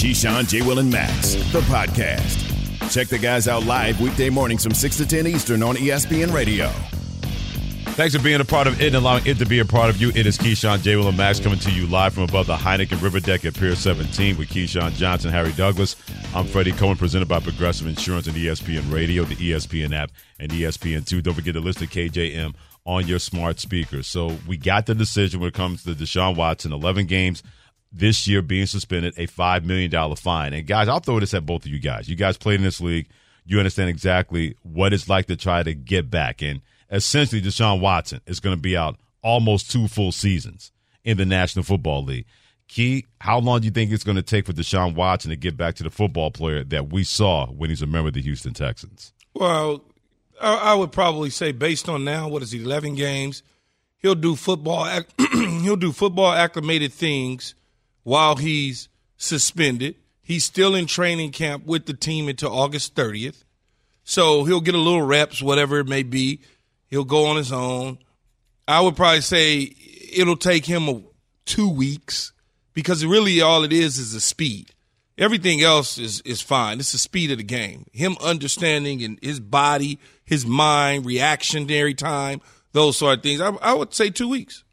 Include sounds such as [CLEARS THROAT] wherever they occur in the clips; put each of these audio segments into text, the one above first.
Keyshawn, J. Will, and Max, the podcast. Check the guys out live weekday mornings from 6 to 10 Eastern on ESPN Radio. Thanks for being a part of it and allowing it to be a part of you. It is Keyshawn, J. Will, and Max coming to you live from above the Heineken River Deck at Pier 17 with Keyshawn Johnson, Harry Douglas. I'm Freddie Coleman, presented by Progressive Insurance and ESPN Radio, the ESPN app, and ESPN2. Don't forget to listen to KJM on your smart speakers. So we got the decision when it comes to Deshaun Watson, 11 games this year being suspended, a $5 million fine. And guys, I'll throw this at both of you guys. You guys played in this league. You understand exactly what it's like to try to get back. And essentially, Deshaun Watson is going to be out almost two full seasons in the National Football League. Key, how long do you think it's going to take for Deshaun Watson to get back to the football player that we saw when he's a member of the Houston Texans? Well, I would probably say based on now, what is he, 11 games? He'll do football. [CLEARS THROAT] he'll do football acclimated things while he's suspended. He's still in training camp with the team until August 30th. So he'll get a little reps, whatever it may be. He'll go on his own. I would probably say it'll take him a, two weeks because really all it is is the speed. Everything else is is fine. It's the speed of the game. Him understanding and his body, his mind, reactionary time, those sort of things. I, I would say two weeks.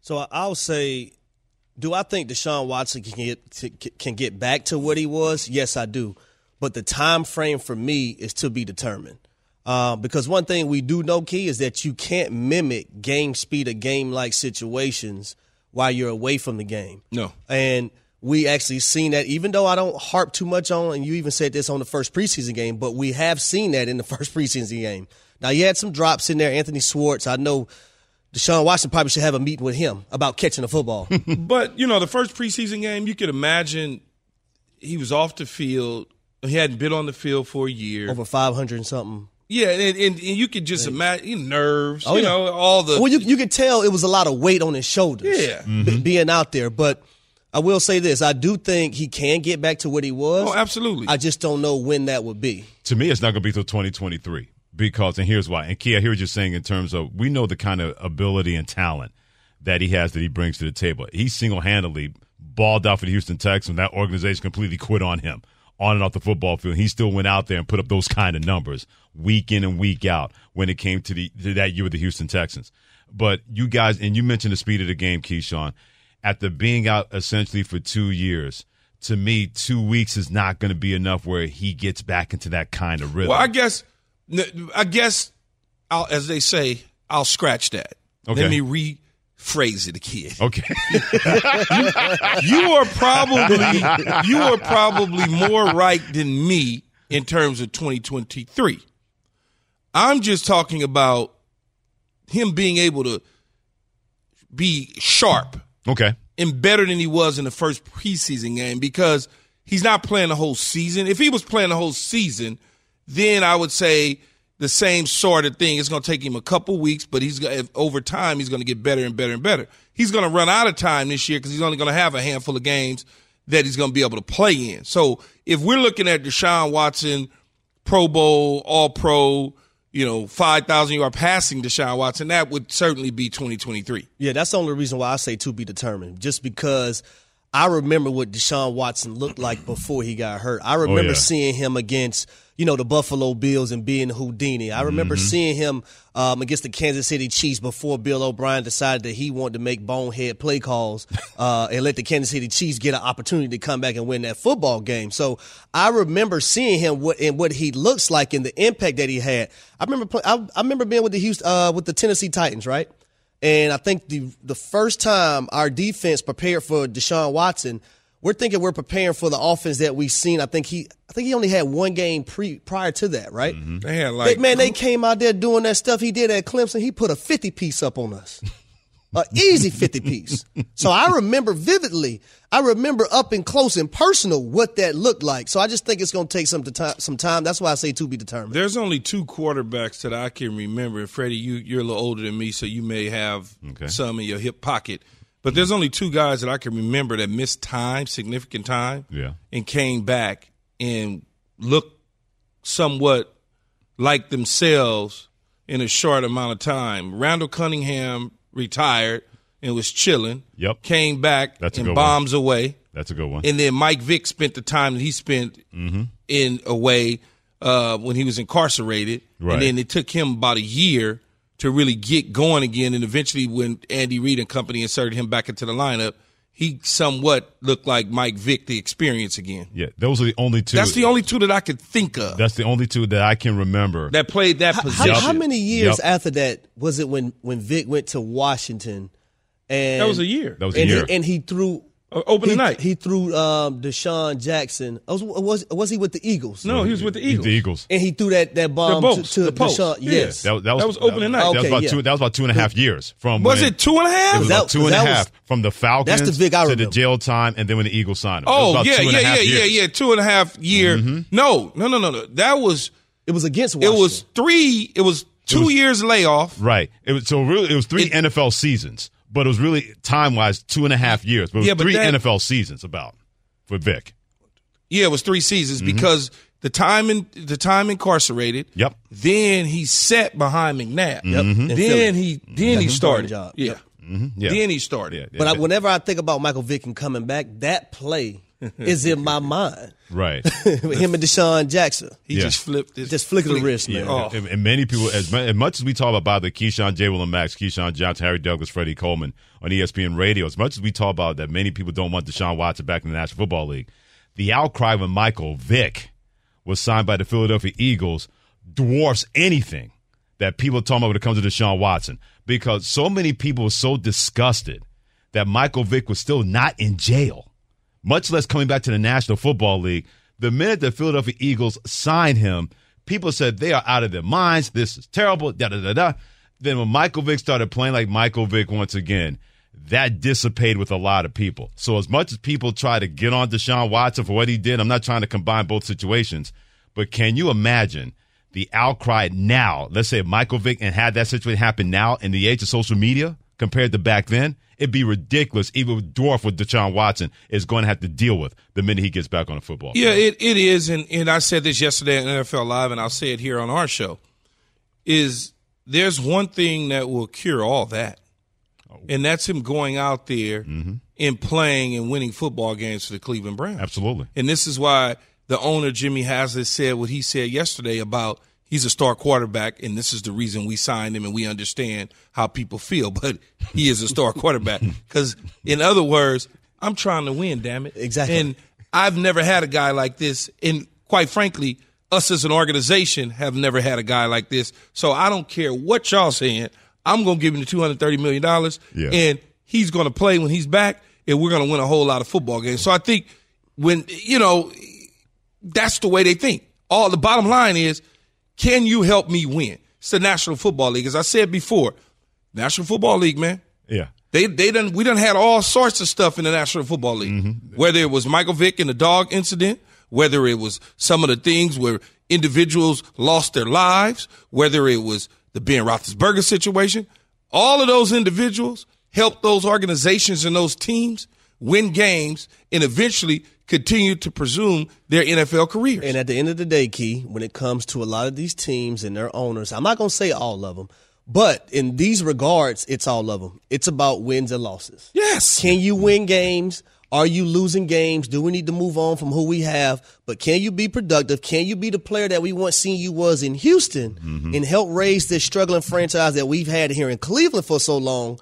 So I'll say do I think Deshaun Watson can get can get back to what he was? Yes, I do. But the time frame for me is to be determined. Uh, because one thing we do know, Key, is that you can't mimic game speed of game like situations while you're away from the game. No. And we actually seen that, even though I don't harp too much on, and you even said this on the first preseason game, but we have seen that in the [LAUGHS] first preseason game. Now, you had some drops in there. Anthony Schwartz, I know Deshaun Watson probably should have a meeting with him about catching the football. [LAUGHS] but, you know, the first preseason game, you could imagine he was off the field. He hadn't been on the field for a year. Over 500 and something. Yeah, and, and, and you could just imagine nerves, oh, you yeah. know, all the. Well, you, you could tell it was a lot of weight on his shoulders. Yeah. Mm-hmm. Being out there. But I will say this I do think he can get back to what he was. Oh, absolutely. I just don't know when that would be. To me, it's not going to be till 2023 because, and here's why. And Key, I hear what you're saying in terms of we know the kind of ability and talent that he has that he brings to the table. He single handedly balled out for the Houston Texans. That organization completely quit on him on and off the football field. He still went out there and put up those kind of numbers week in and week out when it came to the to that year with the Houston Texans. But you guys, and you mentioned the speed of the game, Keyshawn. After being out essentially for two years, to me, two weeks is not going to be enough where he gets back into that kind of rhythm. Well, I guess I guess, I'll, as they say, I'll scratch that. Okay. Let me rephrase it, kid. Okay. [LAUGHS] you, you are probably you are probably more right than me in terms of 2023. I'm just talking about him being able to be sharp. Okay. And better than he was in the first preseason game because he's not playing the whole season. If he was playing the whole season, then I would say the same sort of thing. It's going to take him a couple weeks, but he's over time he's going to get better and better and better. He's going to run out of time this year because he's only going to have a handful of games that he's going to be able to play in. So if we're looking at Deshaun Watson, Pro Bowl, All Pro, you know, 5,000 yard passing Deshaun Watson, that would certainly be 2023. Yeah, that's the only reason why I say to be determined, just because I remember what Deshaun Watson looked like before he got hurt. I oh, remember oh, yeah. seeing him against – you know, the Buffalo Bills and being Houdini. I remember mm-hmm. seeing him um, against the Kansas City Chiefs before Bill O'Brien decided that he wanted to make bonehead play calls [LAUGHS] uh, and let the Kansas City Chiefs get an opportunity to come back and win that football game. So I remember seeing him what and what he looks like and the impact that he had. I remember play, I, I remember being with the Houston uh, with the Tennessee Titans, right? And I think the the first time our defense prepared for Deshaun Watson – we're thinking we're preparing for the offense that we've seen. I think he, I think he only had one game pre prior to that, right? Mm-hmm. They had like, they, man, they came out there doing that stuff he did at Clemson. He put a fifty piece up on us, an easy fifty piece. [LAUGHS] So I remember vividly. I remember up and close and personal what that looked like. So I just think it's going to take some time. Some time. That's why I say to be determined. There's only two quarterbacks that I can remember. Freddie, you you're a little older than me, so you may have okay. some in your hip pocket. But there's only two guys that I can remember that missed time, significant time, yeah. and came back and looked somewhat like themselves in a short amount of time. Randall Cunningham retired and was chilling. Yep. Came back That's and bombs one. away. That's a good one. And then Mike Vick spent the time that he spent Mm-hmm. in away uh, when he was incarcerated, Right. and then it took him about a year to really get going again. And eventually, when Andy Reid and company inserted him back into the lineup, he somewhat looked like Mike Vick, the experience again. yeah, those are the only two. That's the only two that I could think of That's the only two that I can remember. that played that How, position. how many years Yep. after that was it when when Vick went to Washington? And That was a year. that was a and year. he, and he threw opening he, night. He threw um, DeSean Jackson. Was, was was he with the Eagles? no, he was with the Eagles. The Eagles. And he threw that that bomb The to, post, to the post. DeSean. Yeah. Yes. That, that was That was opening night. That, was Okay, about yeah. two. That was about two and a half years from. Was when- it two and a half? It was That- about two and a that half was- from the Falcons That's the Vick I to the jail time, and then when the Eagles signed him. It was Oh about yeah, two and a yeah, half yeah, yeah, years. yeah. Two and a half year. Mm-hmm. No, no, no, no, no. That was it was against it was three. It was two was- years layoff. Right. It was so really it was three It- NFL seasons, but it was really time wise two and a half years. But it was Yeah, but three that- NFL seasons about for Vick. Yeah, it was three seasons Mm-hmm. because the time in the time incarcerated. Yep. Then he sat behind McNabb. Mm-hmm. Yep. In Then he then he mm-hmm. started. job. Yeah. Yep. Mm-hmm. Yeah. Then he started. Yeah, yeah, But I, whenever I think about Michael Vick and coming back, that play [LAUGHS] is in my mind. right. [LAUGHS] Him and DeSean Jackson. He Yeah. just flipped his Just flick of the wrist, Yeah, man. Oh. and, and many people, as, as much as we talk about the Keyshawn, J. Will and Max, Keyshawn Johnson, Harry Douglas, Freddie Coleman on ESPN Radio, as much as we talk about that many people don't want Deshaun Watson back in the National Football League, the outcry when Michael Vick was signed by the Philadelphia Eagles dwarfs anything that people are talking about when it comes to Deshaun Watson because so many people were so disgusted that Michael Vick was still not in jail much less coming back to the National Football League. The minute the Philadelphia Eagles signed him, people said they are out of their minds. This is terrible. Da da da da. Then when Michael Vick started playing like Michael Vick once again, that dissipated with a lot of people. So as much as people try to get on Deshaun Watson for what he did, I'm not trying to combine both situations, but can you imagine the outcry now? Let's say Michael Vick and had that situation happen now in the age of social media compared to back then, it'd be ridiculous. Even with dwarf with Deshaun Watson is going to have to deal with the minute he gets back on the football. Yeah, it, it is, and, and I said this yesterday on NFL Live, and I'll say it here on our show. Is there's one thing that will cure all that, oh. and that's him going out there mm-hmm. and playing and winning football games for the Cleveland Browns. absolutely. And this is why the owner Jimmy Haslam said what he said yesterday about he's a star quarterback, and this is the reason we signed him, and we understand how people feel. [LAUGHS] But he is a star quarterback [LAUGHS] because, in other words, I'm trying to win. Damn it, Exactly. And I've never had a guy like this, and quite frankly, us as an organization have never had a guy like this. So I don't care what y'all saying. I'm gonna give him the 230 million dollars, Yeah. and he's gonna play when he's back, and we're gonna win a whole lot of football games. So I think when you know that's the way they think. All the bottom line is, can you help me win? It's the National Football League, as I said before. National Football League, man. Yeah. They they done we done had all sorts of stuff in the National Football League. Mm-hmm. Whether it was Michael Vick and the dog incident, whether it was some of the things where individuals lost their lives, whether it was the Ben Roethlisberger situation, all of those individuals helped those organizations and those teams win games and eventually continue to presume their NFL careers. And at the end of the day, Key, when it comes to a lot of these teams and their owners, I'm not going to say all of them, but in these regards, it's all of them. It's about wins and losses. yes. Can you win games? Are you losing games? Do we need to move on from who we have? But can you be productive? Can you be the player that we once seen you was in Houston mm-hmm. and help raise this struggling franchise that we've had here in Cleveland for so long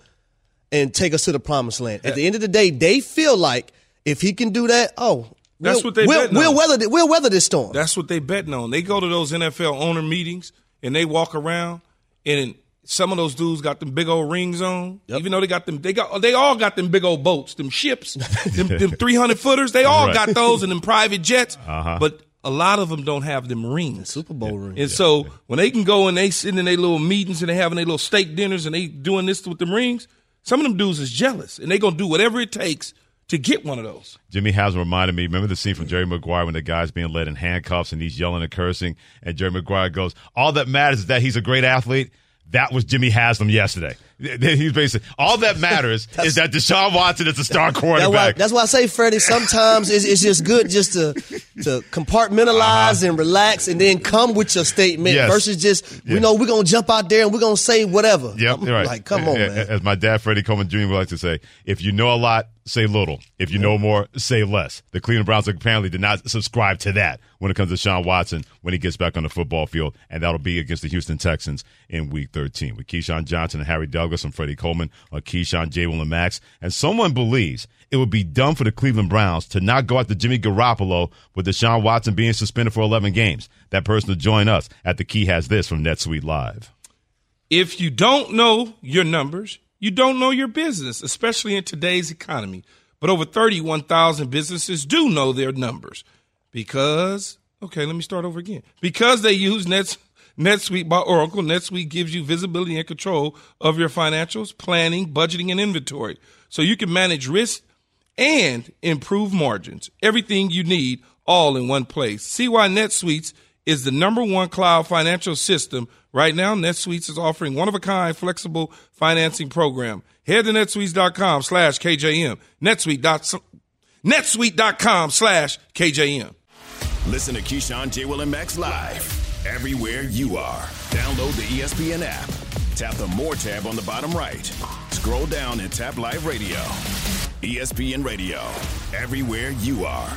and take us to the promised land? At the end of the day, they feel like if he can do that, oh, That's we'll, what they we'll, we'll weather we'll weather this storm. That's what they betting on. They go to those NFL owner meetings and they walk around and some of those dudes got them big old rings on. Even though they got them, they got they all got them big old boats, them ships, them, them [LAUGHS] three hundred footers. They all Right. got those and them private jets. Uh-huh. But a lot of them don't have them rings. Super Bowl rings. And so when they can go and they sitting in their little meetings and they having their little steak dinners and they doing this with them rings, some of them dudes is jealous and they gonna do whatever it takes to get one of those. Jimmy Haslam reminded me. Remember the scene from Jerry Maguire when the guy's being led in handcuffs and he's yelling and cursing, and Jerry Maguire goes, "All that matters is that he's a great athlete." That was Jimmy Haslam yesterday. He was basically all that matters [LAUGHS] is that Deshaun Watson is a star That's why, quarterback. that's why I say, Freddie, sometimes it's, it's just good just to to compartmentalize and relax and then come with your statement Uh-huh. Yes. versus just, you know, we're going to jump out there and we're going to say whatever. Yep, I'm right. Like, come on, man. As my dad, Freddie Coleman Jr. would like to say, if you know a lot, say little. If you know more, say less. The Cleveland Browns apparently did not subscribe to that when it comes to Sean Watson when he gets back on the football field, and that'll be against the Houston Texans in Week 13. With Keyshawn Johnson and Harry Douglas and Freddie Coleman on Keyshawn, J. Will, and Max. And someone believes it would be dumb for the Cleveland Browns to not go after Jimmy Garoppolo with Deshaun Watson being suspended for 11 games. That person to join us at the Key has this from NetSuite Live. If you don't know your numbers, you don't know your business, especially in today's economy. But over 31,000 businesses do know their numbers because, okay, let me start over again. Because they use Nets, NetSuite by Oracle, NetSuite gives you visibility and control of your financials, planning, budgeting, and inventory. So you can manage risk and improve margins. Everything you need all in one place. See why NetSuites is the number one cloud financial system Right now, NetSuites is offering one-of-a-kind flexible financing program. Head to netsuites.com slash KJM. NetSuite netsuite.com slash KJM. Listen to Keyshawn, J. Will, and Max live everywhere you are. Download the ESPN app. Tap the More tab on the bottom right. Scroll down and tap Live Radio. ESPN Radio. Everywhere you are.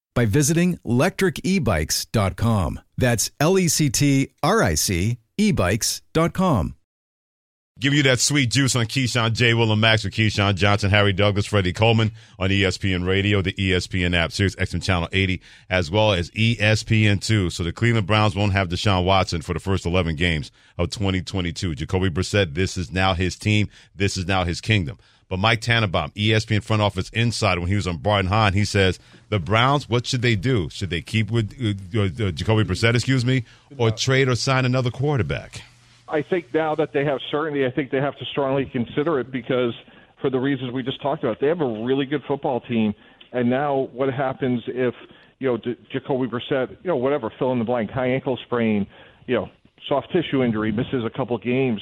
by visiting lectricebikes.com. That's L E C T R I C ebikes.com. Give you that sweet juice on Keyshawn J. Will and Max with Keyshawn Johnson, Harry Douglas, Freddie Coleman on ESPN Radio, the ESPN app, Sirius XM Channel 80, as well as ESPN2. So the Cleveland Browns won't have Deshaun Watson for the first 11 games of 2022. Jacoby Brissett, this is now his team. This is now his kingdom. But Mike Tannenbaum, ESPN front office insider, when he was on Bart and Hahn, he says the Browns, what should they do? Should they keep with uh, uh, Jacoby Brissett, excuse me, or trade or sign another quarterback? I think now that they have certainty, I think they have to strongly consider it because for the reasons we just talked about, they have a really good football team. And now, what happens if you know D- Jacoby Brissett, you know, whatever, fill in the blank, high ankle sprain, you know, soft tissue injury, misses a couple games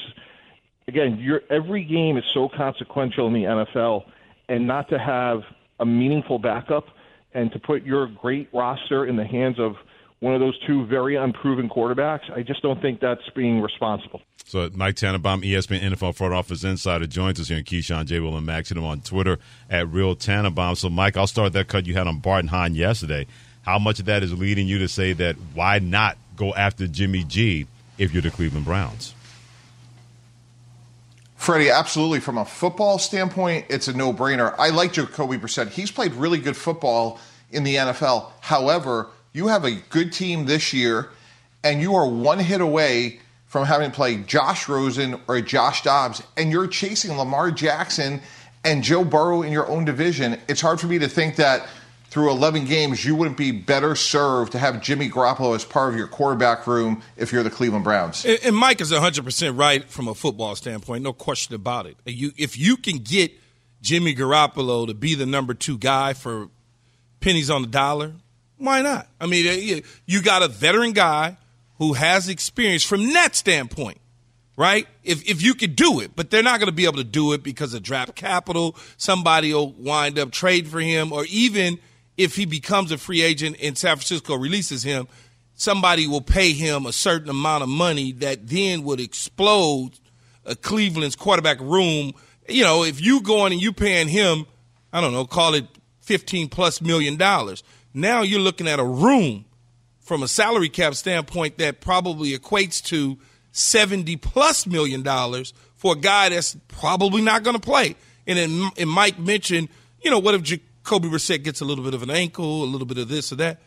again, your every game is so consequential in the NFL, and not to have a meaningful backup and to put your great roster in the hands of one of those two very unproven quarterbacks, I just don't think that's being responsible. So Mike Tannenbaum, ESPN NFL front office insider, joins us here in Keyshawn J. Will and Max. Hit him on Twitter at Real Tannenbaum. So Mike, I'll start that cut you had on Bart and Hahn yesterday. How much of that is leading you to say that why not go after Jimmy G if you're the Cleveland Browns? Freddie, absolutely. From a football standpoint, it's a no brainer. I like Jacoby Brissett. He's played really good football in the NFL. However, you have a good team this year, and you are one hit away from having to play Josh Rosen or Josh Dobbs, and you're chasing Lamar Jackson and Joe Burrow in your own division. It's hard for me to think that through 11 games, you wouldn't be better served to have Jimmy Garoppolo as part of your quarterback room if you're the Cleveland Browns. And, and Mike is 100% right from a football standpoint, no question about it. You, if you can get Jimmy Garoppolo to be the number two guy for pennies on the dollar, why not? I mean, eh, you got a veteran guy who has experience from that standpoint right? If if you could do it, but they're not going to be able to do it because of draft capital. Somebody will wind up trade for him, or even if he becomes a free agent and San Francisco releases him, somebody will pay him a certain amount of money that then would explode a Cleveland's quarterback room. You know, if you going and you paying him, I don't know, call it fifteen plus million dollars. Now you're looking at a room from a salary cap standpoint that probably equates to 70 plus million dollars for a guy that's probably not going to play. And then and Mike mentioned, you know, what if Jacoby Brissett gets a little bit of an ankle, a little bit of this or that?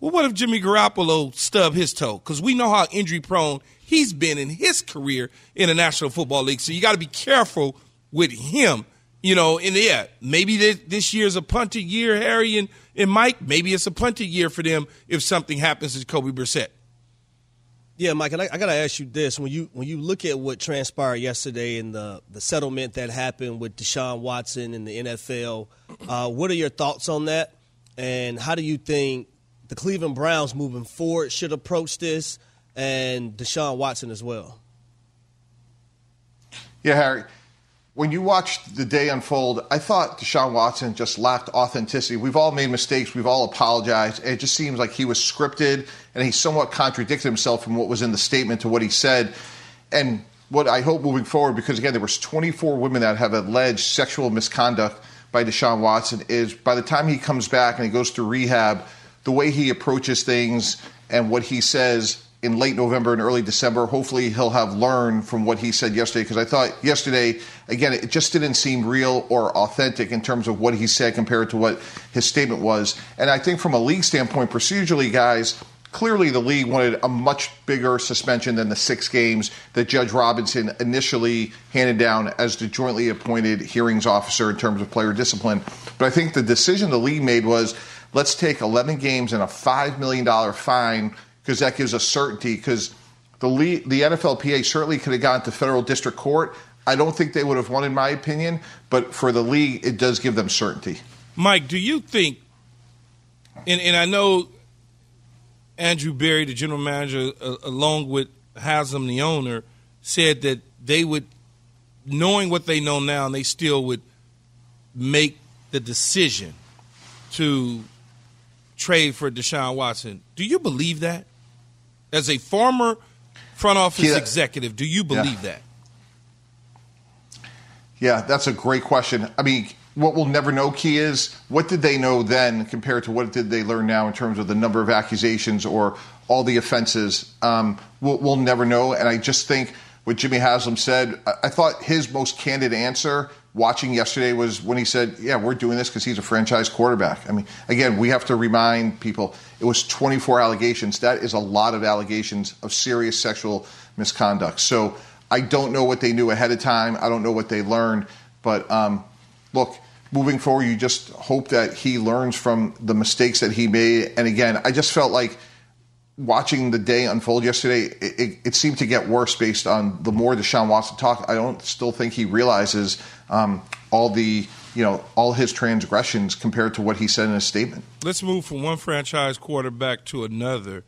Well, what if Jimmy Garoppolo stub his toe? Because we know how injury prone he's been in his career in the National Football League. So you got to be careful with him. You know, and yeah, maybe this year's a punted year, Harry and, and Mike. Maybe it's a punted year for them if something happens to Kobe Brissett. Yeah, Mike, and I, I got to ask you this: when you when you look at what transpired yesterday and the the settlement that happened with Deshaun Watson and the NFL, uh, what are your thoughts on that? And how do you think the Cleveland Browns moving forward should approach this, and Deshaun Watson as well? Yeah, Harry when you watched the day unfold, I thought Deshaun Watson just lacked authenticity. We've all made mistakes. We've all apologized. It just seems like he was scripted and he somewhat contradicted himself from what was in the statement to what he said. And what I hope moving forward, because again, there was 24 women that have alleged sexual misconduct by Deshaun Watson, is by the time he comes back and he goes to rehab, the way he approaches things and what he says in late November and early December. Hopefully, he'll have learned from what he said yesterday because I thought yesterday, again, it just didn't seem real or authentic in terms of what he said compared to what his statement was. And I think from a league standpoint, procedurally, guys, clearly the league wanted a much bigger suspension than the six games that Judge Robinson initially handed down as the jointly appointed hearings officer in terms of player discipline. But I think the decision the league made was let's take 11 games and a $5 million fine because that gives us certainty. Because the the NFLPA certainly could have gone to federal district court. I don't think they would have won, in my opinion. But for the league, it does give them certainty. Mike, do you think? And, and I know Andrew Berry, the general manager, uh, along with Haslam, the owner, said that they would, knowing what they know now, and they still would make the decision to trade for Deshaun Watson. Do you believe that? As a former front office yeah. executive, do you believe yeah. that? Yeah, that's a great question. I mean, what we'll never know, Key, is what did they know then compared to what did they learn now in terms of the number of accusations or all the offenses? Um, we'll, we'll, never know. And I just think what Jimmy Haslam said, I, I thought his most candid answer watching yesterday was when he said, Yeah, we're doing this because he's a franchise quarterback. I mean, again, we have to remind people it was 24 allegations. That is a lot of allegations of serious sexual misconduct. So I don't know what they knew ahead of time. I don't know what they learned. But um, look, moving forward, you just hope that he learns from the mistakes that he made. And again, I just felt like watching the day unfold yesterday, it, it, it, seemed to get worse based on the more Deshaun Watson talk. I don't still think he realizes um, all the you know all his transgressions compared to what he said in his statement. Let's move from one franchise quarterback to another.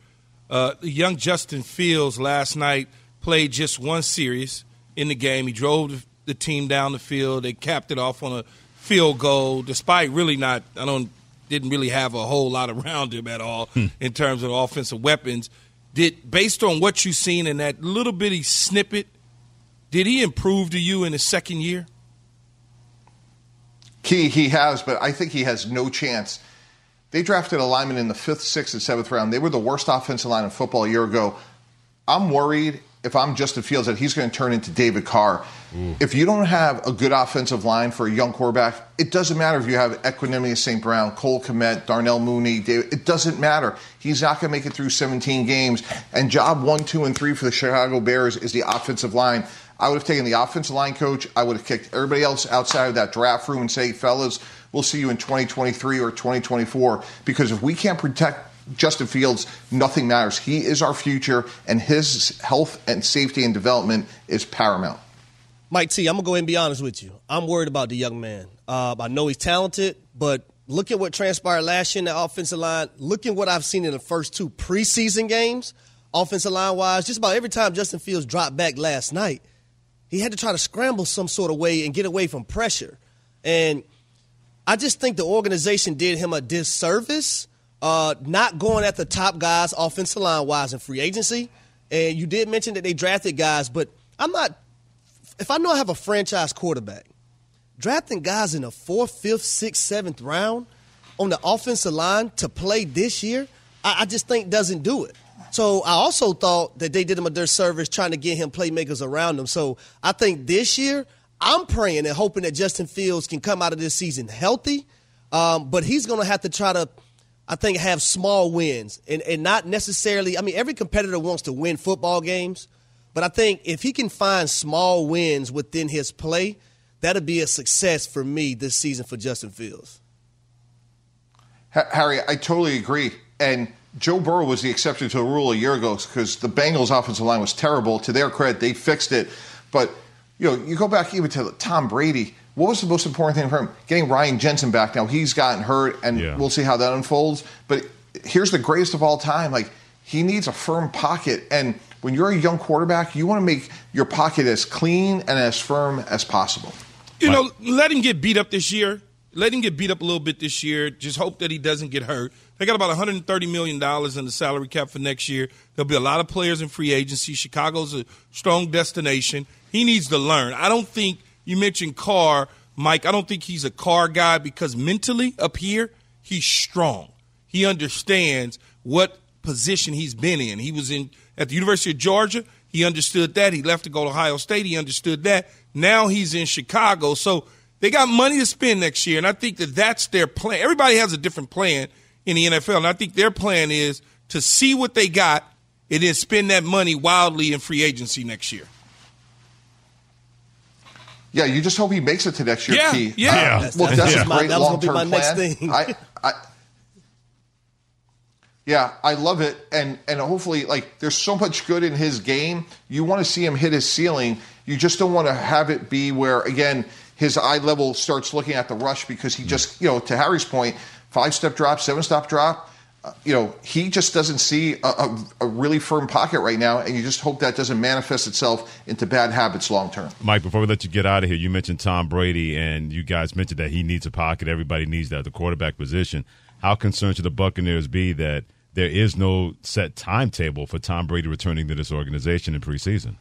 Uh, young Justin Fields last night played just one series in the game. He drove the team down the field. They capped it off on a field goal, despite really not. I don't didn't really have a whole lot around him at all hmm. in terms of offensive weapons. Did based on what you've seen in that little bitty snippet, did he improve to you in his second year? Key, he has, but I think he has no chance. They drafted a lineman in the fifth, sixth, and seventh round. They were the worst offensive line in football a year ago. I'm worried if I'm Justin Fields that he's going to turn into David Carr. Mm. If you don't have a good offensive line for a young quarterback, it doesn't matter if you have Equanimeous St. Brown, Cole Kmet, Darnell Mooney, David, it doesn't matter. He's not going to make it through 17 games. And job one, two, and three for the Chicago Bears is the offensive line. I would have taken the offensive line coach. I would have kicked everybody else outside of that draft room and say, fellas, we'll see you in 2023 or 2024. Because if we can't protect Justin Fields, nothing matters. He is our future, and his health and safety and development is paramount. Mike T, I'm gonna go ahead and be honest with you. I'm worried about the young man. Uh, I know he's talented, but look at what transpired last year in the offensive line. Look at what I've seen in the first two preseason games, offensive line wise. Just about every time Justin Fields dropped back last night, he had to try to scramble some sort of way and get away from pressure. And I just think the organization did him a disservice, uh, not going at the top guys offensive line wise in free agency. And you did mention that they drafted guys, but I'm not if I know I have a franchise quarterback, drafting guys in the fourth, fifth, sixth, seventh round on the offensive line to play this year, I, I just think doesn't do it. So I also thought that they did him a disservice trying to get him playmakers around him. So I think this year, I'm praying and hoping that Justin Fields can come out of this season healthy. Um, but he's going to have to try to, I think, have small wins and, and not necessarily. I mean, every competitor wants to win football games. But I think if he can find small wins within his play, that'll be a success for me this season for Justin Fields. Harry, I totally agree. And Joe Burrow was the exception to the rule a year ago because the Bengals' offensive line was terrible. To their credit, they fixed it. But you know, you go back even to Tom Brady. What was the most important thing for him? Getting Ryan Jensen back. Now he's gotten hurt, and yeah. we'll see how that unfolds. But here's the greatest of all time. Like he needs a firm pocket, and when you're a young quarterback, you want to make your pocket as clean and as firm as possible. You know, let him get beat up this year. Let him get beat up a little bit this year. Just hope that he doesn't get hurt. They got about $130 million in the salary cap for next year. There'll be a lot of players in free agency. Chicago's a strong destination. He needs to learn. I don't think you mentioned Carr, Mike. I don't think he's a Carr guy because mentally up here, he's strong. He understands what position he's been in. He was in at the University of Georgia. He understood that. He left to go to Ohio State. He understood that. Now he's in Chicago. So they got money to spend next year, and I think that that's their plan. Everybody has a different plan in the NFL, and I think their plan is to see what they got and then spend that money wildly in free agency next year. Yeah, you just hope he makes it to next year. Yeah, Key. yeah. Uh, that's, well, that's yeah. a great that long term plan. I, I, yeah, I love it, and and hopefully, like, there's so much good in his game. You want to see him hit his ceiling. You just don't want to have it be where again his eye level starts looking at the rush because he just, you know, to Harry's point, five step drop, seven step drop. You know, he just doesn't see a, a, a, really firm pocket right now, and you just hope that doesn't manifest itself into bad habits long term. Mike, before we let you get out of here, you mentioned Tom Brady, and you guys mentioned that he needs a pocket. Everybody needs that, the quarterback position. How concerned should the Buccaneers be that there is no set timetable for Tom Brady returning to this organization in preseason?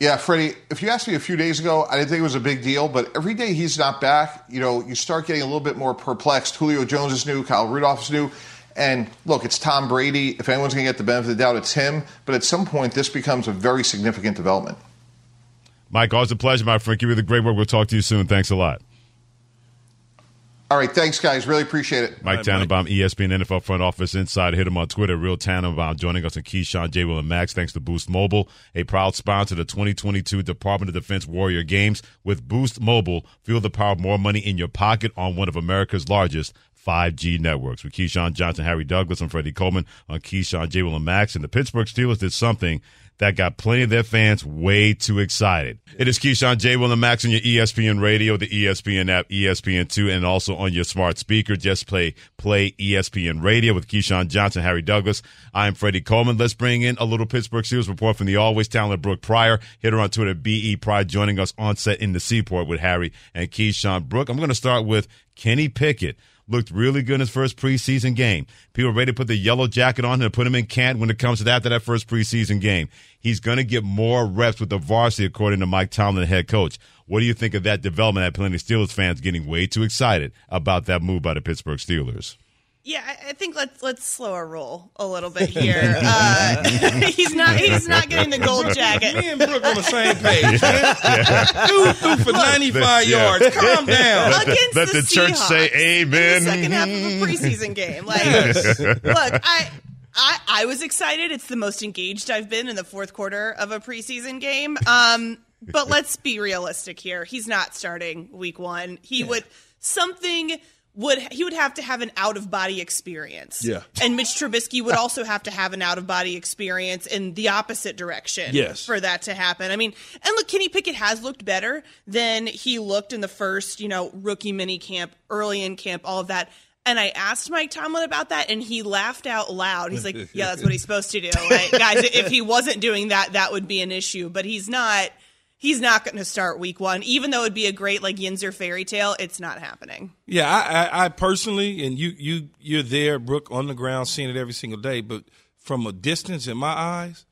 Yeah, Freddie, if you asked me a few days ago, I didn't think it was a big deal, but every day he's not back, you know, you start getting a little bit more perplexed. Julio Jones is new, Kyle Rudolph is new. And look, it's Tom Brady. If anyone's going to get the benefit of the doubt, it's him. But at some point, this becomes a very significant development. Mike, always a pleasure, my friend. Keep you the great work. We'll talk to you soon. Thanks a lot. All right, thanks, guys. Really appreciate it. Mike right, Tannenbaum, Mike. ESPN NFL Front Office Insider. Hit him on Twitter, Real Tannenbaum, joining us on Keyshawn, J. Will, and Max. Thanks to Boost Mobile, a proud sponsor of the 2022 Department of Defense Warrior Games. With Boost Mobile, feel the power of more money in your pocket on one of America's largest 5G networks. With Keyshawn Johnson, Harry Douglas, and Freddie Coleman on Keyshawn, J. Will, and Max. And the Pittsburgh Steelers did something – that got plenty of their fans way too excited. It is Keyshawn J. Will and Max on your ESPN radio, the ESPN app, ESPN2, and also on your smart speaker. Just play play ESPN radio with Keyshawn Johnson, Harry Douglas. I'm Freddie Coleman. Let's bring in a little Pittsburgh Steelers report from the always talented Brooke Pryor. Hit her on Twitter, BE Pryor, joining us on set in the Seaport with Harry and Keyshawn Brooke. I'm going to start with Kenny Pickett looked really good in his first preseason game. People are ready to put the yellow jacket on and put him in camp when it comes to that, after that first preseason game. He's going to get more reps with the varsity, according to Mike Tomlin, the head coach. What do you think of that development? That plenty of Steelers fans getting way too excited about that move by the Pittsburgh Steelers. Yeah, I think let's let's slow our roll a little bit [LAUGHS] here. [LAUGHS] Uh, [LAUGHS] he's not he's not getting the gold jacket. Me and Brooke on the same page. Man. Dude threw for ninety five yards. Calm down. Let the, Against let the the church say amen. in the second half of a preseason game. Like, look, I. I, I was excited. It's the most engaged I've been in the fourth quarter of a preseason game. Um, but let's be realistic here. He's not starting week one. He yeah. would something would he would have to have an out of body experience. Yeah. And Mitch Trubisky would also have to have an out of body experience in the opposite direction yes. for that to happen. I mean, and look, Kenny Pickett has looked better than he looked in the first, you know, rookie mini camp, early in camp, all of that. And I asked Mike Tomlin about that, and he laughed out loud. He's like, "Yeah, that's what he's supposed to do, [LAUGHS] right? guys. If he wasn't doing that, that would be an issue. But he's not. He's not going to start week one, even though it'd be a great like Yinzer fairy tale. It's not happening. Yeah, I, I, I personally, and you, you, you're there, Brooke, on the ground, seeing it every single day. But from a distance, in my eyes,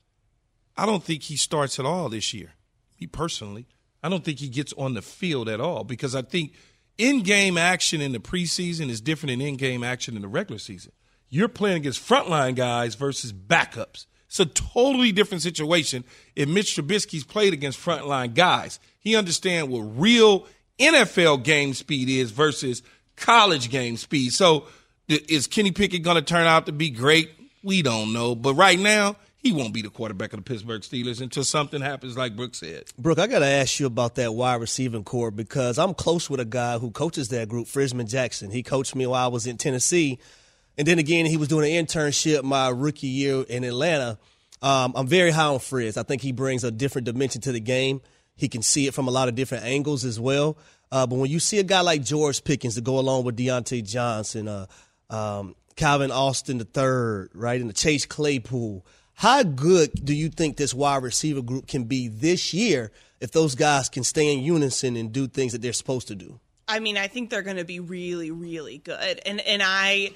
I don't think he starts at all this year. Me personally, I don't think he gets on the field at all because I think in-game action in the preseason is different than in-game action in the regular season. You're playing against frontline guys versus backups. It's a totally different situation if Mitch Trubisky's played against frontline guys. He understands what real NFL game speed is versus college game speed. So is Kenny Pickett going to turn out to be great? We don't know. But right now, he won't be the quarterback of the Pittsburgh Steelers until something happens, like Brooke said. Brooke, I got to ask you about that wide receiving corps because I'm close with a guy who coaches that group, Frisman Jackson. He coached me while I was in Tennessee. And then again, he was doing an internship my rookie year in Atlanta. Um, I'm very high on Frizz. I think he brings a different dimension to the game. He can see it from a lot of different angles as well. Uh, but when you see a guy like George Pickens to go along with Diontae Johnson, uh, um, Calvin Austin III, right, and the Chase Claypool – how good do you think this wide receiver group can be this year if those guys can stay in unison and do things that they're supposed to do? I mean, I think they're going to be really, really good. And and I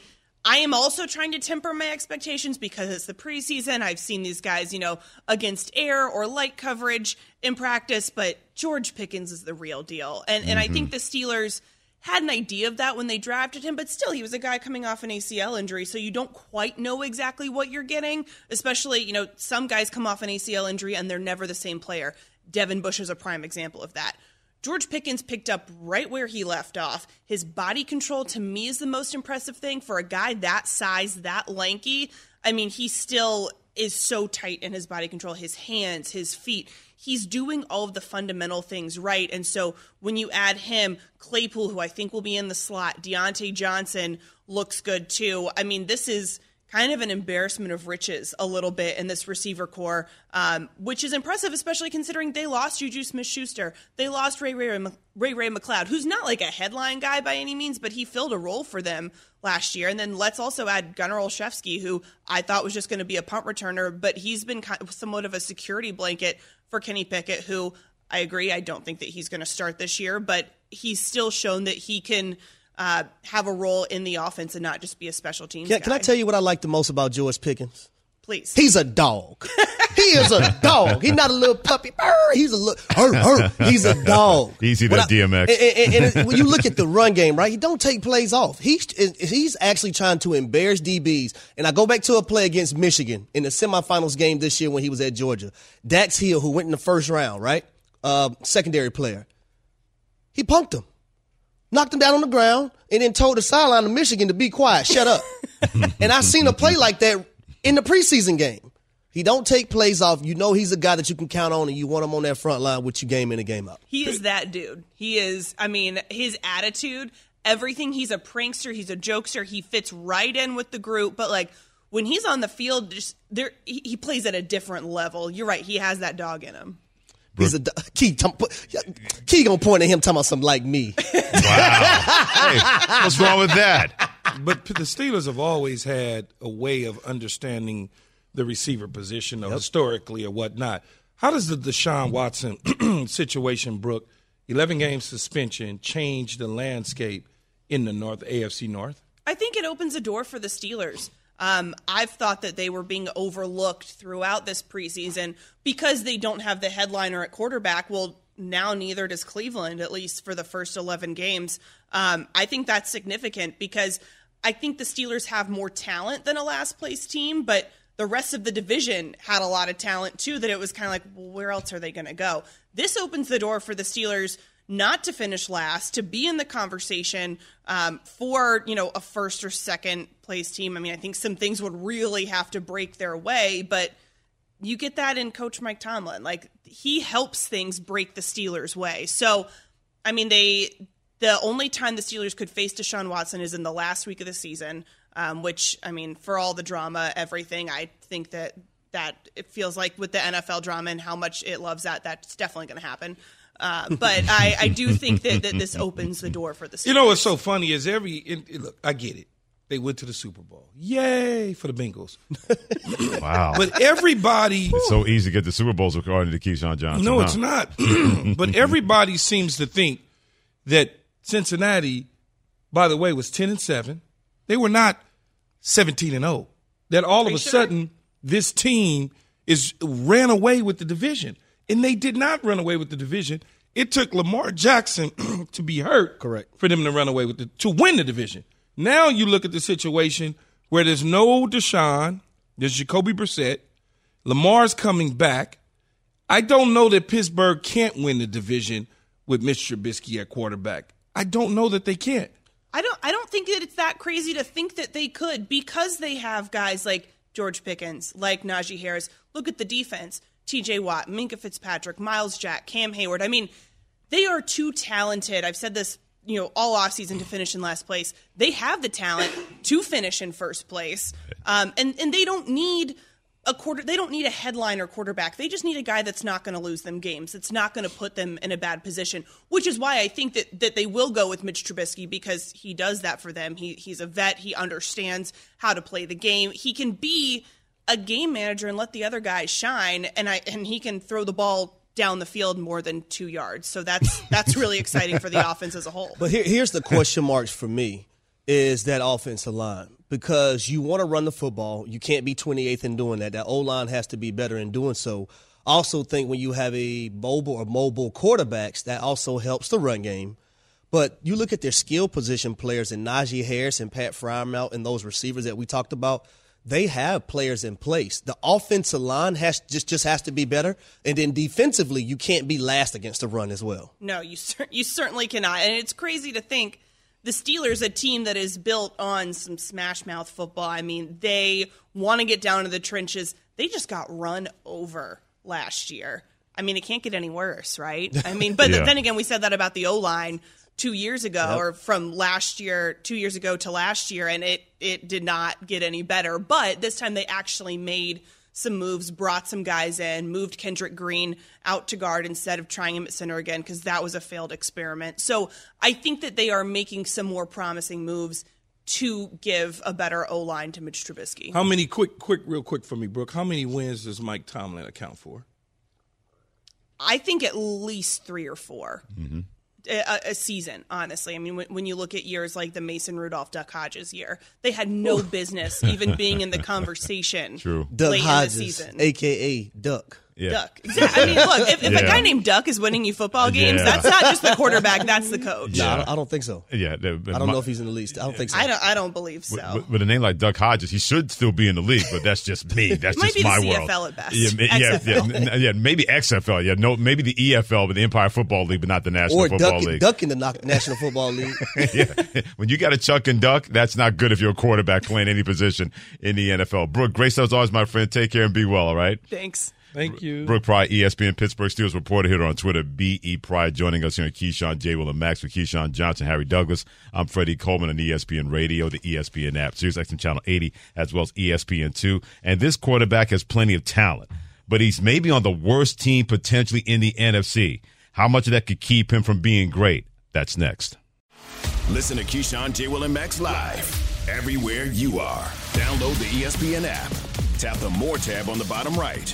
I am also trying to temper my expectations because it's the preseason. I've seen these guys, you know, against air or light coverage in practice, but George Pickens is the real deal. And mm-hmm. and I think mm-hmm. the Steelers – had an idea of that when they drafted him, but still, he was a guy coming off an ACL injury, so you don't quite know exactly what you're getting. Especially, you know, some guys come off an ACL injury and they're never the same player. Devin Bush is a prime example of that. George Pickens picked up right where he left off. His body control to me is the most impressive thing for a guy that size, that lanky. I mean, he still is so tight in his body control, his hands, his feet he's doing all of the fundamental things right. And so when you add him, Claypool, who I think will be in the slot, Diontae Johnson looks good too. I mean, this is kind of an embarrassment of riches a little bit in this receiver corps, um, which is impressive, especially considering they lost Juju Smith Schuster. They lost Ray Ray, Ray Ray McCloud, who's not like a headline guy by any means, but he filled a role for them last year. And then let's also add Gunnar Olszewski, who I thought was just going to be a punt returner, but he's been kind of somewhat of a security blanket for Kenny Pickett, who I agree, I don't think that he's going to start this year, but he's still shown that he can uh, have a role in the offense and not just be a special team. can, can I tell you what I like the most about George Pickens? Please. He's a dog. he is a [LAUGHS] dog. He's not a little puppy. He's a little. He's a dog. [LAUGHS] Easy to DMX. And, and, and, when you look at the run game, right? He don't take plays off. He's he's actually trying to embarrass DBs. And I go back to a play against Michigan in the semifinals game this year when he was at Georgia. Dax Hill, who went in the first round, right? Uh, secondary player. He punked him knocked him down on the ground, and then told the sideline of Michigan to be quiet, shut up. [LAUGHS] and I seen a play like that in the preseason game. He don't take plays off. You know he's a guy that you can count on, and you want him on that front line with you game in and game out. He is that dude. He is. I mean, his attitude, everything. He's a prankster. He's a jokester. He fits right in with the group. But like when he's on the field, just there, he, he plays at a different level. You're right. He has that dog in him. He's a key. Key gonna point at him talking about something like me. Wow. [LAUGHS] hey, what's wrong with that? But the Steelers have always had a way of understanding the receiver position, or yep. historically, or whatnot. How does the Deshaun Watson [CLEARS THROAT] situation, Brooke, eleven game suspension, change the landscape in the North AFC North? I think it opens a door for the Steelers. Um, I've thought that they were being overlooked throughout this preseason because they don't have the headliner at quarterback. Well, now neither does Cleveland, at least for the first 11 games. Um, I think that's significant because I think the Steelers have more talent than a last place team, but the rest of the division had a lot of talent too that it was kind of like, well, where else are they going to go? This opens the door for the Steelers not to finish last, to be in the conversation um, for you know a first or second place team. I mean, I think some things would really have to break their way, but you get that in Coach Mike Tomlin. Like he helps things break the Steelers' way. So, I mean, they the only time the Steelers could face Deshaun Watson is in the last week of the season. Um, which I mean, for all the drama, everything, I think that that it feels like with the NFL drama and how much it loves that, that's definitely going to happen. Uh, but I, I do think that, that this opens the door for the Steelers. You know what's so funny is every it, it, look, I get it. They went to the Super Bowl. Yay for the Bengals. [LAUGHS] wow. But everybody It's so easy to get the Super Bowls according to Keyshawn Johnson. No, huh? it's not. [CLEARS THROAT] but everybody seems to think that Cincinnati, by the way, was 10 and 7. They were not 17 and 0. That all of a sure? sudden this team is ran away with the division. And they did not run away with the division. It took Lamar Jackson [CLEARS THROAT] to be hurt Correct. for them to run away with the to win the division. Now you look at the situation where there's no Deshaun, there's Jacoby Brissett, Lamar's coming back. I don't know that Pittsburgh can't win the division with Mitch Trubisky at quarterback. I don't know that they can't. I don't I don't think that it's that crazy to think that they could because they have guys like George Pickens, like Najee Harris. Look at the defense. TJ Watt, Minkah Fitzpatrick, Myles Jack, Cam Heyward. I mean, they are too talented. I've said this, you know, all offseason to finish in last place. They have the talent to finish in first place. Um, and, and they don't need a quarter they don't need a headliner quarterback. They just need a guy that's not going to lose them games. It's not going to put them in a bad position, which is why I think that that they will go with Mitch Trubisky because he does that for them. He he's a vet, he understands how to play the game. He can be a game manager and let the other guys shine and I and he can throw the ball down the field more than 2 yards. So that's that's really [LAUGHS] exciting for the offense as a whole. But here, here's the question marks for me is that offensive line because you want to run the football. You can't be 28th in doing that. That O line has to be better in doing so. I also think when you have a mobile or mobile quarterbacks, that also helps the run game. But you look at their skill position players and Najee Harris and Pat Freiermuth and those receivers that we talked about. They have players in place. The offensive line has just just has to be better, and then defensively, you can't be last against the run as well. No, you cer- you certainly cannot. And it's crazy to think the Steelers, a team that is built on some smash mouth football. I mean, they want to get down to the trenches. They just got run over last year. I mean, it can't get any worse, right? I mean, but [LAUGHS] Yeah. then again, we said that about the O line two years ago, or from last year, two years ago to last year, and it it did not get any better. But this time, they actually made some moves, brought some guys in, moved Kendrick Green out to guard instead of trying him at center again because that was a failed experiment. So I think that they are making some more promising moves to give a better O line to Mitch Trubisky. How many quick quick real quick for me, Brooke? How many wins does Mike Tomlin account for? I think at least three or 4 mm-hmm. A, a season, honestly. I mean, when, when you look at years like the Mason Rudolph Duck Hodges year, they had no business even being in the [LAUGHS] conversation True. Duck late Hodges, in the season. aka Duck. Yeah. Duck. Exactly. I mean, look, if, if Yeah. a guy named Duck is winning you football games, Yeah. that's not just the quarterback, that's the coach. No, I don't, I don't think so. Yeah. the- I don't know if he's in the least. I don't think so. I don't. I don't believe so. With, with a name like Duck Hodges, he should still be in the league, but that's just me. [LAUGHS] That's Might just be the my CFL world. at best. Yeah, ma- yeah, yeah, yeah, maybe XFL. Yeah, no, maybe the EFL, but the Empire Football League, but not the National or Football duck, League. duck in the Noc- National Football League. [LAUGHS] yeah. When you got a chuck and duck, that's not good if you're a quarterback playing any position in the NFL. Brooke, great stuff as always, my friend. Take care and be well, all right? Thanks. Thank you. Brooke Pryor, ESPN Pittsburgh Steelers reporter here on Twitter, BE Pry, joining us here on Keyshawn, J. Will, and Max with Keyshawn Johnson, Harry Douglas. I'm Freddie Coleman on ESPN Radio, the ESPN app, Sirius XM Channel 80, as well as E ESPN2. And this quarterback has plenty of talent, but he's maybe on the worst team potentially in the NFC. How much of that could keep him from being great? That's next. Listen to Keyshawn, J. Will, and Max live everywhere you are. Download the ESPN app. Tap the More tab on the bottom right.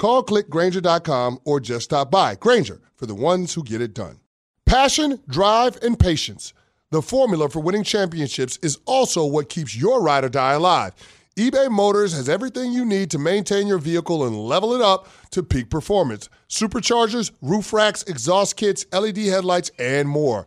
Call clickgrainger.com or just stop by. Grainger for the ones who get it done. Passion, drive, and patience. The formula for winning championships is also what keeps your ride or die alive eBay Motors has everything you need to maintain your vehicle and level it up to peak performance superchargers, roof racks, exhaust kits, LED headlights, and more.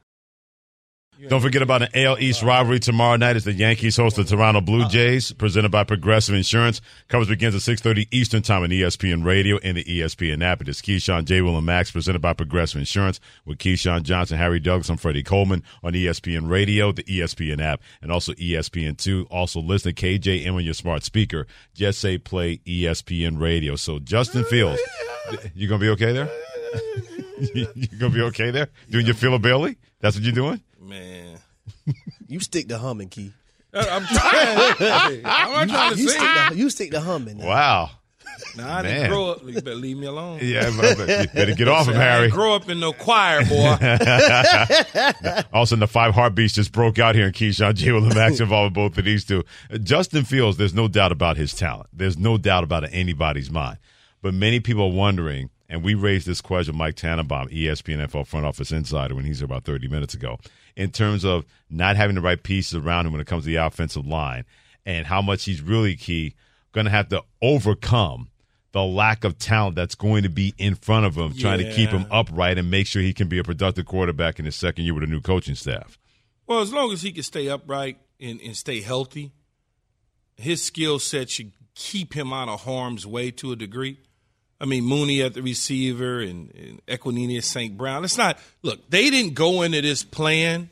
Don't forget about an AL East rivalry tomorrow night as the Yankees host the Toronto Blue Jays, presented by Progressive Insurance. Coverage begins at 6.30 Eastern Time on ESPN Radio and the ESPN app. It is Keyshawn, J. Will, and Max, presented by Progressive Insurance with Keyshawn Johnson, Harry Douglas, and Freddie Coleman on ESPN Radio, the ESPN app, and also ESPN2. Also listen to KJM on your smart speaker. Just say play ESPN Radio. So Justin Fields, you going to be okay there? [LAUGHS] you going to be okay there? Doing your Philip Bailey? That's what you're doing? Man, you stick to humming, Key. [LAUGHS] I'm trying. I'm not trying to you sing. Stick to, you stick to humming. Now. Wow. Nah, I Man. didn't grow up. You better leave me alone. [LAUGHS] Yeah, but, but you better get [LAUGHS] off him, I Harry. didn't grow up in no choir, boy. Also, in the five heartbeats just broke out here in Keyshawn J. Will and Max involving both of these two. Justin Fields, there's no doubt about his talent. There's no doubt about it in anybody's mind. But many people are wondering, and we raised this question, Mike Tannenbaum, ESPN NFL front office insider, when he's here about 30 minutes ago, in terms of not having the right pieces around him when it comes to the offensive line and how much he's really key, going to have to overcome the lack of talent that's going to be in front of him, trying to keep him upright and make sure he can be a productive quarterback in his second year with a new coaching staff. Well, as long as he can stay upright and, and stay healthy, his skill set should keep him out of harm's way to a degree. I mean, Mooney at the receiver and, and Equanimeous St. Brown. It's not, look, they didn't go into this plan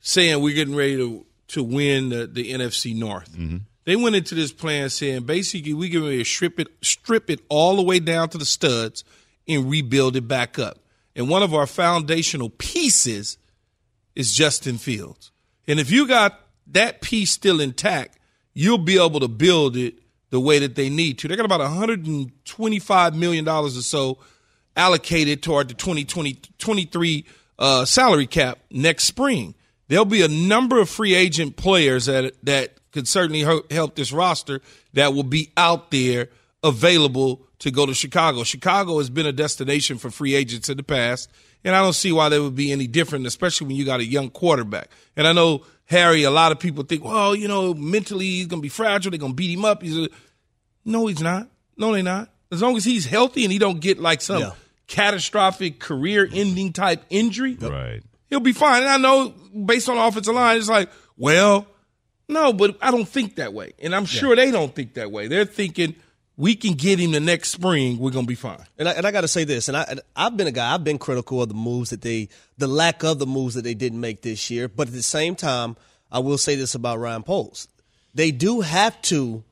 saying we're getting ready to, to win the, the NFC North. Mm-hmm. They went into this plan saying basically we're getting ready to strip it, strip it all the way down to the studs and rebuild it back up. And one of our foundational pieces is Justin Fields. And if you got that piece still intact, you'll be able to build it the way that they need to. They got about $125 million or so allocated toward the 2023 uh, salary cap next spring. There'll be a number of free agent players that that could certainly help this roster that will be out there available to go to Chicago. Chicago has been a destination for free agents in the past, and I don't see why they would be any different, especially when you got a young quarterback. And I know Harry, a lot of people think, well, you know, mentally he's going to be fragile. They're going to beat him up. He's a, no, he's not. No, they're not. As long as he's healthy and he don't get like some Yeah. catastrophic career-ending type injury, Right. he'll be fine. And I know based on the offensive line, it's like, well, no, but I don't think that way. And I'm sure they don't think that way. They're thinking we can get him the next spring. We're gonna be fine. And I, and I got to say this, and I and I've been a guy. I've been critical of the moves that they, the lack of the moves that they didn't make this year. But at the same time, I will say this about Ryan Poles: they do have to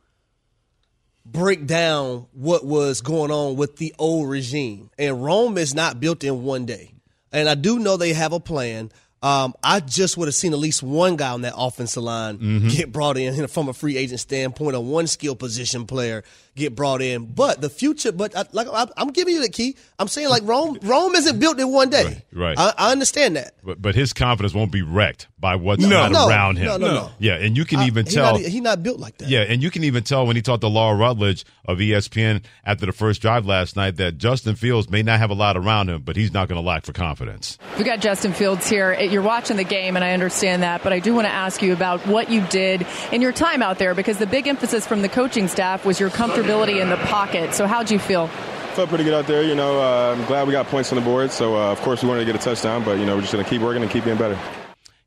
break down what was going on with the old regime. And Rome is not built in one day. And I do know they have a plan. Um, I just would have seen at least one guy on that offensive line Mm-hmm. get brought in from a free agent standpoint, a one skill position player get brought in. But the future, but I, like I, I'm giving you the key. I'm saying like Rome, Rome isn't built in one day. Right, right. I, I understand that. But, but his confidence won't be wrecked by what's No. not No, around him. no, no, no. Yeah, and you can I- even he tell. Not, he not built like that. Yeah, and you can even tell when he talked to Laura Rutledge of ESPN after the first drive last night that Justin Fields may not have a lot around him, but he's not going to lack for confidence. We got Justin Fields here. You're watching the game, and I understand that, but I do want to ask you about what you did in your time out there because the big emphasis from the coaching staff was your comfortability in the pocket. So, how'd you feel? Felt pretty good out there. You know, uh, I'm glad we got points on the board. So, uh, of course, we wanted to get a touchdown, but, you know, we're just going to keep working and keep getting better.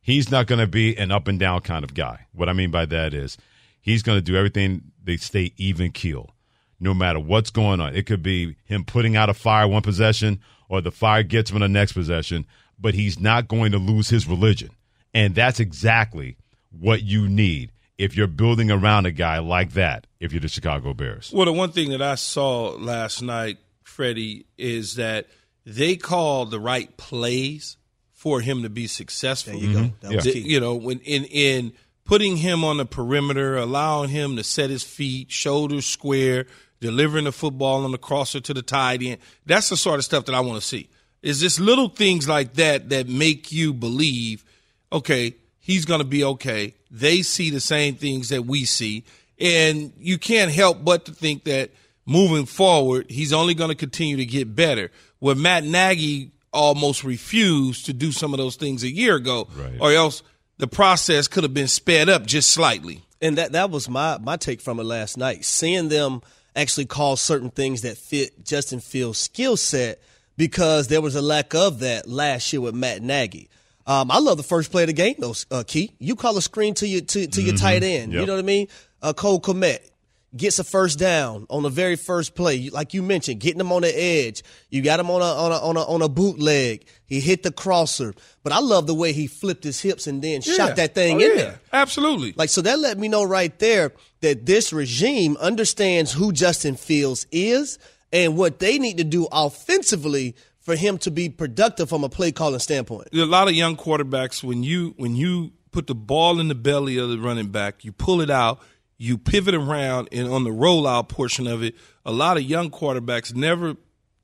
He's not going to be an up and down kind of guy. What I mean by that is he's going to do everything they stay even keel, no matter what's going on. It could be him putting out a fire one possession or the fire gets him in the next possession, but he's not going to lose his religion. And that's exactly what you need if you're building around a guy like that, if you're the Chicago Bears. Well, the one thing that I saw last night, Freddie, is that they called the right plays for him to be successful. There you go. Mm-hmm. That was The- key. You know, when in in putting him on the perimeter, allowing him to set his feet, shoulders square, delivering the football on the crosser to the tight end. That's the sort of stuff that I want to see. Is just little things like that that make you believe, okay, he's going to be okay. They see the same things that we see, and you can't help but to think that moving forward, he's only going to continue to get better. Where Matt Nagy almost refused to do some of those things a year ago, Right. or else the process could have been sped up just slightly. and that that was my my take from it last night. Seeing them actually call certain things that fit Justin Fields' skill set because there was a lack of that last year with Matt Nagy. Um, I love the first play of the game, though. Uh, Key, you call a screen to your to, to your tight end. You know what I mean? Uh, Cole Kmet gets a first down on the very first play, like you mentioned, getting him on the edge. You got him on a on a on a, on a bootleg. He hit the crosser, but I love the way he flipped his hips and then Yeah. shot that thing Oh, in yeah. there. Absolutely. Like, so that let me know right there that this regime understands who Justin Fields is and what they need to do offensively for him to be productive from a play calling standpoint. a lot of young quarterbacks when you when you put the ball in the belly of the running back, you pull it out, you pivot around, and on the rollout portion of it, a lot of young quarterbacks never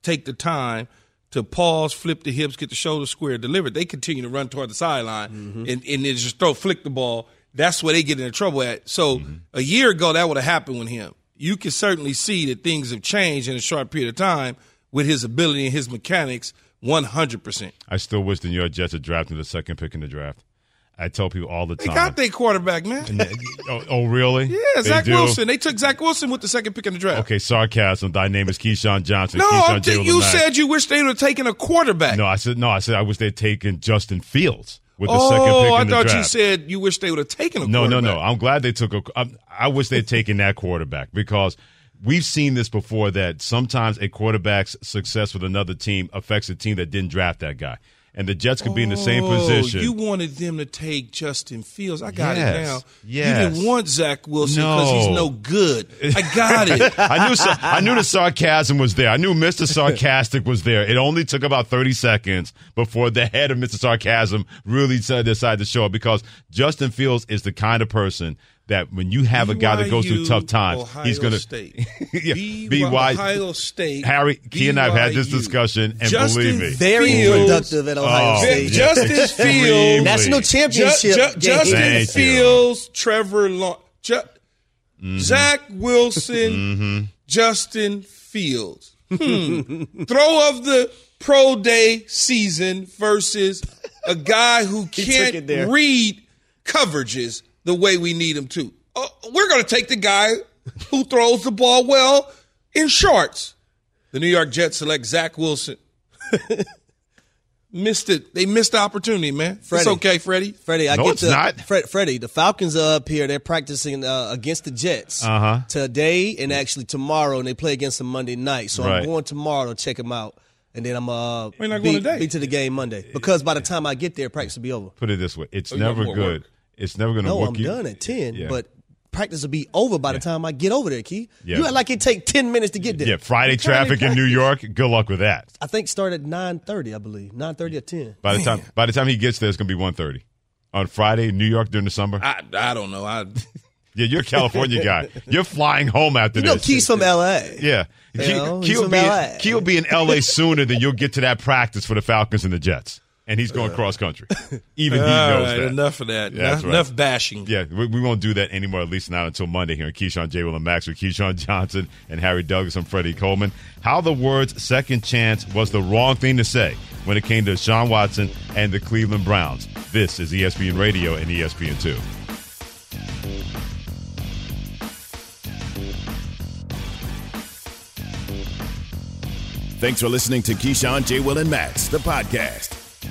take the time to pause, flip the hips, get the shoulder square, deliver. They continue to run toward the sideline mm-hmm. and, and then just throw flick the ball. That's where they get into trouble at. So mm-hmm. a year ago, that would have happened with him. You can certainly see that things have changed in a short period of time with his ability and his mechanics. One hundred percent. I still wish the New York Jets had drafted the second pick in the draft. I tell people all the time. They got their quarterback, man. oh, oh, really? Yeah, They Zach do? Wilson. They took Zach Wilson with the second pick in the draft. Okay, sarcasm. Thy name is Keyshawn Johnson. No, Keyshawn I'm J. t- with you said you wish they would have taken a quarterback. No, I said no. I said I wish they'd taken Justin Fields with the oh, second pick in the. Oh, I thought draft. you said you wish they would have taken a quarterback. no, no, no. I'm glad they took a. I wish they'd taken that quarterback because we've seen this before. That sometimes a quarterback's success with another team affects a team that didn't draft that guy, and the Jets could be in the same Oh, position. You wanted them to take Justin Fields. I got Yes, it now. yes. You didn't want Zach Wilson because No. he's no good. I got it. [LAUGHS] I knew I knew the sarcasm was there. I knew Mr. Sarcastic was there. It only took about 30 seconds before the head of Mr. Sarcasm really said- decided to show up because Justin Fields is the kind of person that when you have a guy that goes through tough times, Ohio he's going to State. [LAUGHS] yeah, B- BY Ohio State. Harry, Key and I have had this discussion, and Justin believe me, Very Fields. productive at Ohio Oh, State. Justin Extremely. Fields. National Ju- championship. Ju- game. Justin Thank you. Fields, Trevor Lawrence, Ju- Mm-hmm. Zach Wilson, Justin Fields. Hmm. Throw of the pro day season versus a guy who [LAUGHS] can't read coverages the way we need him to. Uh, we're going to take the guy who throws the ball well in shorts. The New York Jets select Zach Wilson. [LAUGHS] missed it. They missed the opportunity, man. Freddie. It's okay, Freddie. Freddie, I No, get it's the, not. Fred, Freddie, the Falcons are up here. They're practicing uh, against the Jets Uh-huh. today and actually tomorrow, and they play against them Monday night. So Right. I'm going tomorrow to check them out, and then I'm uh not be, going today? be to the game Monday because by the time I get there, practice will be over. put it this way: it's Oh, never good. work. It's never going to No, work. No, I'm you- done at ten, Yeah. but practice will be over by the time I get over there, Key. Yeah. You act like it take ten minutes to get there. Yeah, Friday traffic in New York. Good luck with that. I think start at nine thirty, I believe. Nine thirty or ten. By the time by the time he gets there, it's gonna be 1.30. on Friday in New York during the summer. I I don't know. I [LAUGHS] yeah, you're a California guy. [LAUGHS] You're flying home after You know, this. Key's from L.A. Yeah, You Key, know, Key he's will from be LA. Key will be in L.A. sooner than you'll get to that practice for the Falcons and the Jets, and he's going cross country. Even he [LAUGHS] All knows right, that. enough of that. Yeah, that's enough, right. enough bashing. Yeah, we, we won't do that anymore, at least not until Monday here on Keyshawn J. Will and Max with Keyshawn [LAUGHS] Johnson and Harry Douglas and Freddie Coleman. How the words second chance was the wrong thing to say when it came to Sean Watson and the Cleveland Browns. This is ESPN Radio and ESPN2. Thanks for listening to Keyshawn, J. Will, and Max, the podcast.